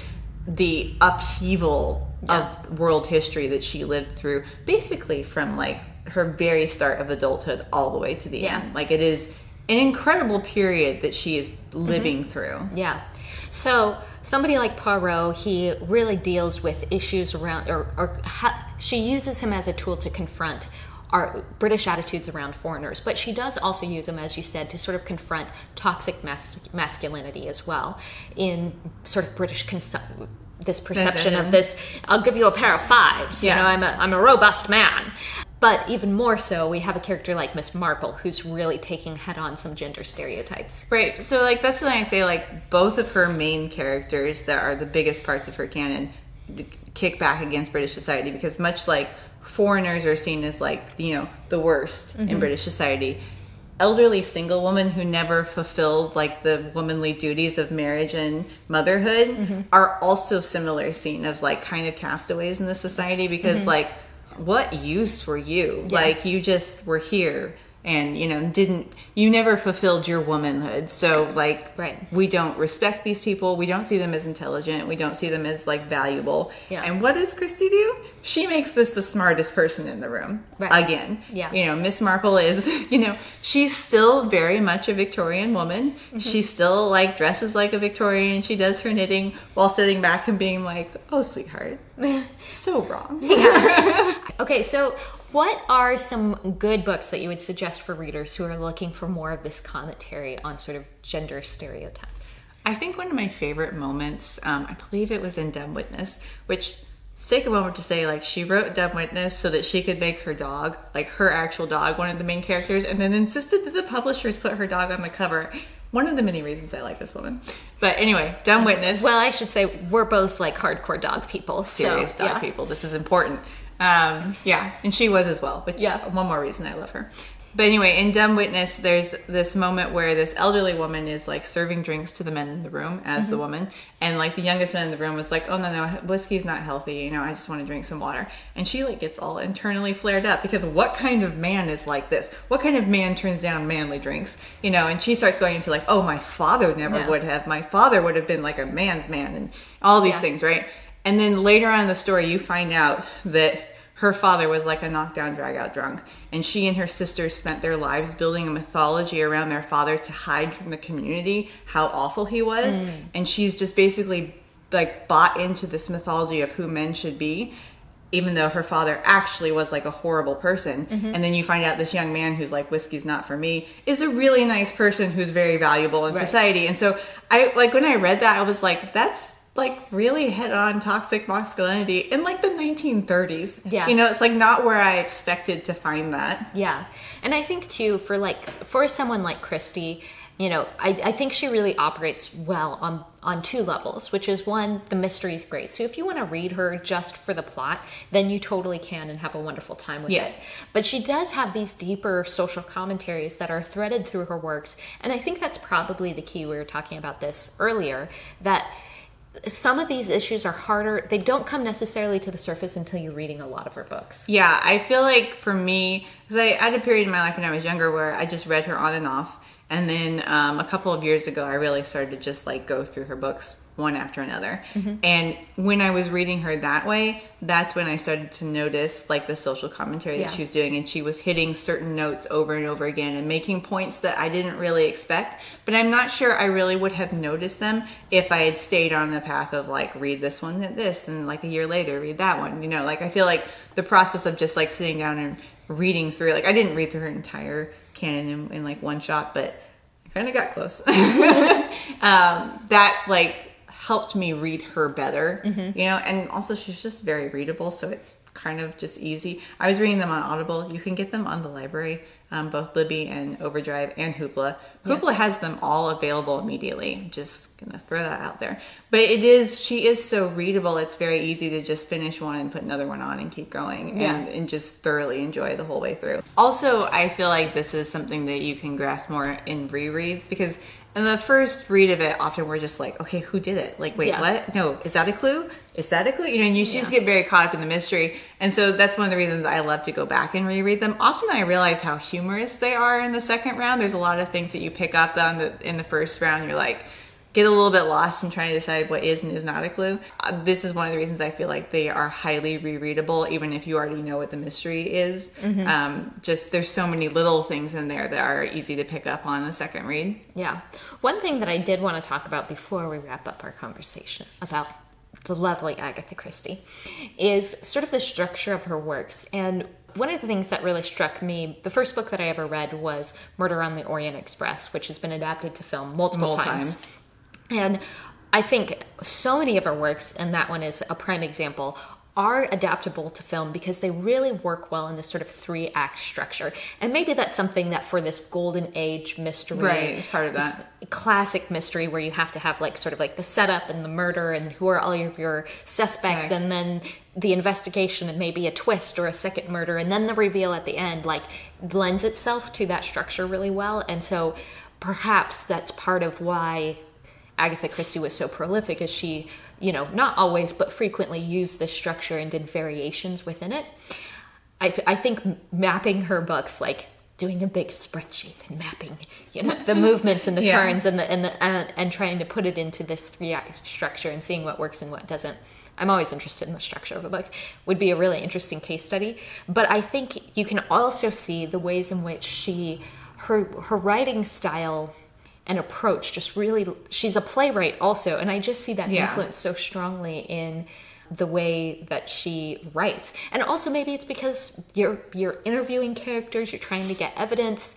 B: the upheaval
A: Yeah.
B: of world history that she lived through basically from like her very start of adulthood all the way to the
A: Yeah.
B: end like it is an incredible period that she is living mm-hmm. through
A: Yeah. So somebody like Poirot, he really deals with issues around, or, or ha, she uses him as a tool to confront our British attitudes around foreigners, but she does also use him, as you said, to sort of confront toxic mas- masculinity as well in sort of British cons- this perception of mm-hmm. this. I'll give you a pair of fives.
B: Yeah.
A: You know, I'm a, I'm a robust man. But even more so, we have a character like Miss Marple, who's really taking head on some gender stereotypes.
B: Right. So like that's when I say like both of her main characters that are the biggest parts of her canon kick back against British society because much like foreigners are seen as like you know the worst in mm-hmm. British society. Elderly single woman who never fulfilled like the womanly duties of marriage and motherhood mm-hmm. are also similar seen as like kind of castaways in the society because mm-hmm. like what use were you?
A: Yeah.
B: Like you just were here and you know didn't you never fulfilled your womanhood so like
A: Right.
B: we don't respect these people we don't see them as intelligent we don't see them as like valuable
A: Yeah.
B: and what does christie do she makes this the smartest person in the room
A: Right.
B: again
A: Yeah.
B: you know miss marple is you know she's still very much a victorian woman
A: Mm-hmm.
B: she still like dresses like a victorian she does her knitting while sitting back and being like oh sweetheart so wrong yeah.
A: Okay, so what are some good books that you would suggest for readers who are looking for more of this commentary on sort of gender stereotypes?
B: I think one of my favorite moments, um, I believe it was in Dumb Witness, which let's take a moment to say, like, she wrote Dumb Witness so that she could make her dog, like her actual dog, one of the main characters, and then insisted that the publishers put her dog on the cover. one of the many reasons I like this woman. But anyway, Dumb Witness.
A: Well, I should say we're both like hardcore dog people.
B: serious
A: so,
B: dog
A: yeah.
B: people. This is important. Um, yeah, and she was as well. Which
A: Yeah.
B: one more reason I love her. But anyway, in Dumb Witness, there's this moment where this elderly woman is like serving drinks to the men in the room as
A: Mm-hmm.
B: the woman, and like the youngest man in the room was like, "Oh no, no, whiskey's not healthy. You know, I just want to drink some water." And she like gets all internally flared up because what kind of man is like this? What kind of man turns down manly drinks? You know, and she starts going into like, "Oh, my father never
A: Yeah.
B: would have. My father would have been like a man's man," and all these
A: Yeah.
B: things, right? And then later on in the story, you find out that her father was like a knockdown, drag out drunk. And she and her sisters spent their lives building a mythology around their father to hide from the community how awful he was. Mm. And she's just basically like bought into this mythology of who men should be. Even though her father actually was like a horrible person. Mm-hmm. And then you find out this young man who's like, whiskey's not for me, is a really nice person who's very valuable in
A: Right.
B: society. And so I like when I read that, I was like, that's like really hit on toxic masculinity in like the 1930s.
A: Yeah.
B: You know, it's like not where I expected to find that.
A: Yeah. And I think too for like for someone like Christie, you know, I, I think she really operates well on on two levels, which is one, the mystery is great. So if you want to read her just for the plot, then you totally can and have a wonderful time with
B: Yes.
A: it. But she does have these deeper social commentaries that are threaded through her works. And I think that's probably the key. We were talking about this earlier, that some of these issues are harder. They don't come necessarily to the surface until you're reading a lot of her books.
B: Yeah, I feel like for me, because I, had a period in my life when I was younger where I just read her on and off. And then um, a couple of years ago, I really started to just like go through her books one after another. And when I was reading her that way, that's when I started to notice like the social commentary that
A: Yeah.
B: she was doing. And she was hitting certain notes over and over again and making points that I didn't really expect. But I'm not sure I really would have noticed them if I had stayed on the path of like, read this one, then this, and like a year later, read that one. You know, like I feel like the process of just like sitting down and reading through, like I didn't read through her entire canon in, in like one shot, but I kind of got close. um, that like helped me read her better, you know, and also she's just very readable, so it's kind of just easy. I was reading them on Audible. You can get them on the library, um, both Libby and Overdrive and Hoopla. Hoopla has them all available immediately. I'm just gonna throw that out there. But it is she is so readable. It's very easy to just finish one and put another one on and keep going
A: Yeah.
B: and, and just thoroughly enjoy the whole way through. Also, I feel like this is something that you can grasp more in rereads because in the first read of it, often we're just like, okay, who did it? Like, wait,
A: Yeah.
B: what? No, is that a clue? Is that a clue? You know, and you just get very caught up in the mystery. And so that's one of the reasons I love to go back and reread them. Often I realize how humorous they are in the second round. There's a lot of things that you pick up on the, in the first round. You're like, get a little bit lost in trying to decide what is and is not a clue. Uh, this is one of the reasons I feel like they are highly rereadable, even if you already know what the mystery is.
A: Mm-hmm.
B: Um, just there's so many little things in there that are easy to pick up on the second read.
A: Yeah. One thing that I did want to talk about before we wrap up our conversation about the lovely Agatha Christie is sort of the structure of her works. And one of the things that really struck me, the first book that I ever read was Murder on the Orient Express, which has been adapted to film multiple,
B: Multiple
A: times.
B: times.
A: And I think so many of her works, and that one is a prime example, are adaptable to film because they really work well in this sort of three act structure. And maybe that's something that for this golden age mystery,
B: Right, it's part of that.
A: classic mystery where you have to have like sort of like the setup and the murder and who are all of your suspects
B: Right.
A: and then the investigation and maybe a twist or a second murder and then the reveal at the end like lends itself to that structure really well and so perhaps that's part of why Agatha Christie was so prolific as she you know not always but frequently used this structure and did variations within it. I, th- I think mapping her books like doing a big spreadsheet and mapping you know the movements and the
B: Yeah.
A: turns and the and the and, and trying to put it into this three act structure and seeing what works and what doesn't. I'm always interested in the structure of a book. Would be a really interesting case study. But i think you can also see the ways in which she her her writing style and approach just really she's a playwright also and i just see that
B: Yeah.
A: influence so strongly in the way that she writes. And also maybe it's because you're you're interviewing characters you're trying to get evidence.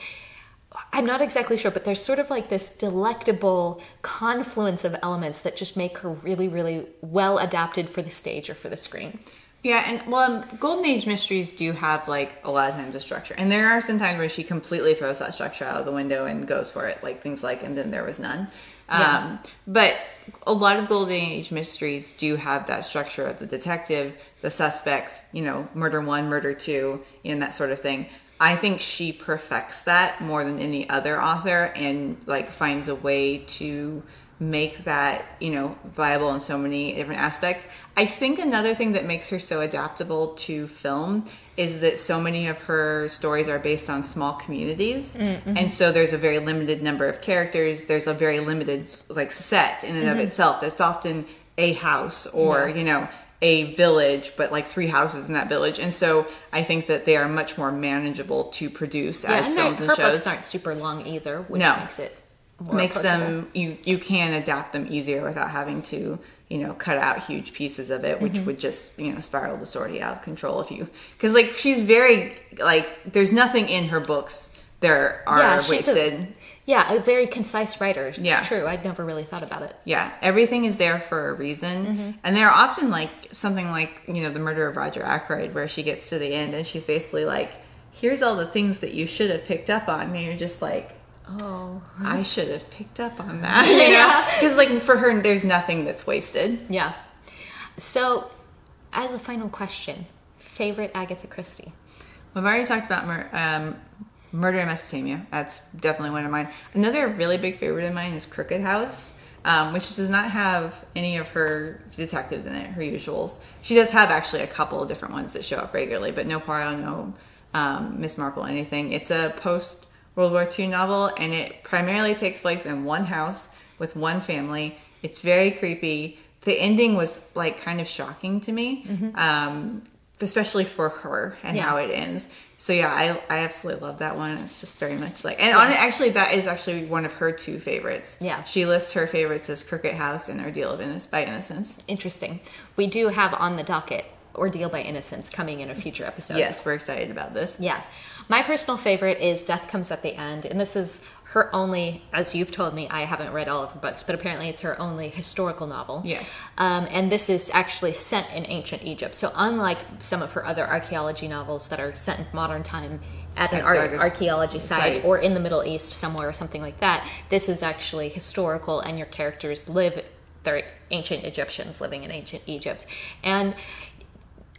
A: I'm not exactly sure but there's sort of like this delectable confluence of elements that just make her really really well adapted for the stage or for the screen
B: Yeah, and well, Golden Age mysteries do have like a lot of times a structure, and there are some times where she completely throws that structure out of the window and goes for it, like things like "and then there was none."
A: Yeah.
B: Um, but a lot of Golden Age mysteries do have that structure of the detective, the suspects, you know, murder one, murder two, and that sort of thing. I think she perfects that more than any other author, and like finds a way to make that you know viable in so many different aspects. I think another thing that makes her so adaptable to film is that so many of her stories are based on small communities, mm-hmm. and so there's a very limited number of characters. There's a very limited like set in and of mm-hmm. itself. It's often a house or
A: Yeah.
B: you know a village, but like three houses in that village, and so I think that they are much more manageable to produce
A: Yeah,
B: as
A: and
B: films
A: her
B: and shows
A: books aren't super long either, which
B: No.
A: makes it
B: makes them you you can adapt them easier without having to you know cut out huge pieces of it which
A: Mm-hmm.
B: would just you know spiral the story out of control if you because like she's very like there's nothing in her books there are
A: Yeah, she's a-
B: wasted
A: Yeah, a very concise writer. It's
B: Yeah.
A: true. I'd never really thought about it.
B: yeah everything is there for a reason
A: Mm-hmm.
B: and they're often like something like you know the murder of roger ackroyd where she gets to the end and she's basically like here's all the things that you should have picked up on and you're just like
A: Oh.
B: I should have picked up on that, you know?
A: Yeah.
B: Because like for her, there's nothing that's wasted.
A: Yeah. So, as a final question, favorite Agatha Christie?
B: We've already talked about mur- um, Murder in Mesopotamia. That's definitely one of mine. Another really big favorite of mine is Crooked House, um, which does not have any of her detectives in it, her usuals. She does have actually a couple of different ones that show up regularly, but no Poirot, no um, Miss Marple, anything. It's a post World War II novel, and it primarily takes place in one house with one family. It's very creepy. The ending was like kind of shocking to me, um, especially for her and
A: Yeah.
B: how it ends. So yeah, I I absolutely love that one. It's just very much like, and on it, actually, that is actually one of her two favorites.
A: Yeah.
B: she lists her favorites as Crooked House and Ordeal of Innocence by Innocence.
A: Interesting. We do have on the docket Ordeal by Innocence coming in a future episode.
B: Yes, we're excited about this.
A: Yeah. My personal favorite is Death Comes at the End. And this is her only, as you've told me, I haven't read all of her books, but apparently it's her only historical novel.
B: Yes.
A: Um, and this is actually set in ancient Egypt. So, unlike some of her other archaeology novels that are set in modern time at an ar- archaeology site or in the Middle East somewhere or something like that, this is actually historical, and your characters live, they're ancient Egyptians living in ancient Egypt. And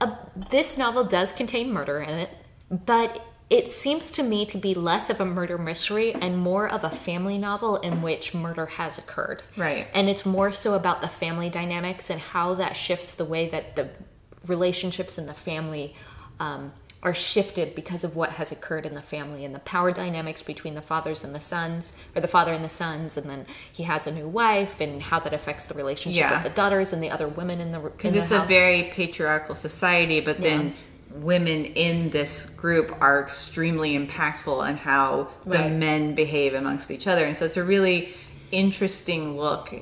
A: uh, this novel does contain murder in it, but it seems to me to be less of a murder mystery and more of a family novel in which murder has occurred.
B: Right.
A: And it's more so about the family dynamics and how that shifts the way that the relationships in the family um, are shifted because of what has occurred in the family and the power dynamics between the fathers and the sons, or the father and the sons, and then he has a new wife and how that affects the relationship
B: Yeah.
A: with the daughters and the other women in the
B: because it's a very patriarchal society but then women in this group are extremely impactful on how the men behave amongst each other and so it's a really interesting look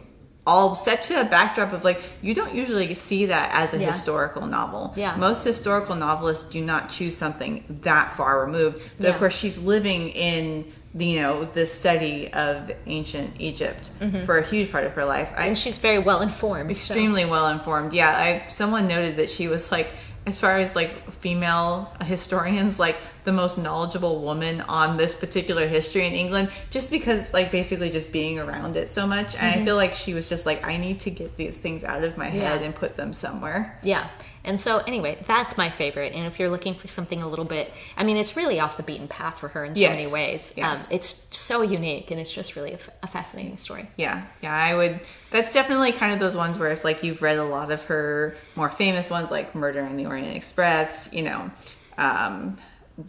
B: all set to a backdrop of like you don't usually see that as a
A: Yeah.
B: historical novel
A: Yeah.
B: most historical novelists do not choose something that far removed but
A: Yeah.
B: of course she's living in the, you know the study of ancient egypt for a huge part of her life I,
A: Mm-hmm. and she's very well informed. so-
B: extremely well informed. Yeah, I someone noted that she was like as far as like female historians like the most knowledgeable woman on this particular history in England just because like basically just being around it so much and I mm-hmm. feel like she was just like I need to get these things out of my head and put them somewhere.
A: Yeah. And so, anyway, that's my favorite. And if you're looking for something a little bit, I mean, it's really off the beaten path for her in so
B: Yes.
A: many ways.
B: Yes.
A: Um, it's so unique and it's just really a, f- a fascinating story.
B: Yeah, yeah, I would. That's definitely kind of those ones where if like you've read a lot of her more famous ones, like Murder on the Orient Express, you know, um,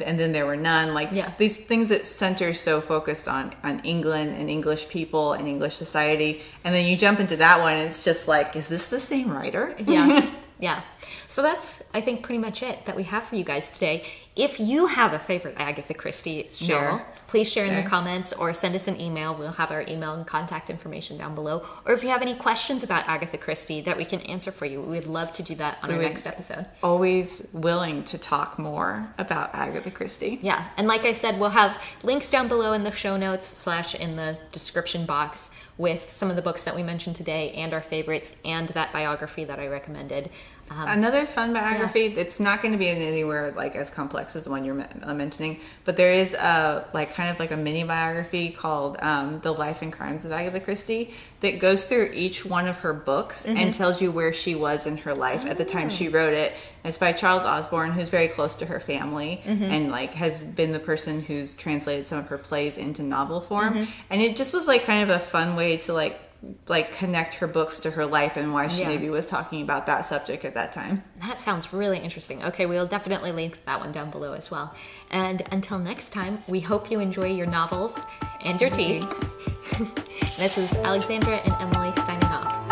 B: and then there were none. Like
A: Yeah.
B: these things that center so focused on on England and English people and English society, and then you jump into that one, and it's just like, is this the same writer?
A: Yeah. yeah. So that's, I think, pretty much it that we have for you guys today. If you have a favorite Agatha Christie
B: Share.
A: novel, please share in the comments or send us an email. We'll have our email and contact information down below. Or if you have any questions about Agatha Christie that we can answer for you, we'd love to do that on our next episode.
B: Always willing to talk more about Agatha Christie.
A: Yeah, and like I said, we'll have links down below in the show notes slash in the description box with some of the books that we mentioned today and our favorites and that biography that I recommended. Um,
B: Another fun biography. It's not going to be in anywhere like as complex as the one you're mentioning, but there is a like kind of like a mini biography called um, "The Life and Crimes of Agatha Christie" that goes through each one of her books
A: Mm-hmm.
B: and tells you where she was in her life at the time she
A: Oh.
B: wrote it. It's by Charles Osborne, who's very close to her family
A: Mm-hmm.
B: and like has been the person who's translated some of her plays into novel form.
A: Mm-hmm.
B: And it just was like kind of a fun way to like like connect her books to her life and why she
A: Yeah.
B: maybe was talking about that subject at that time.
A: That sounds really interesting. Okay, we'll definitely link that one down below as well. And until next time, we hope you enjoy your novels and your tea. this is Alexandra and Emily signing off.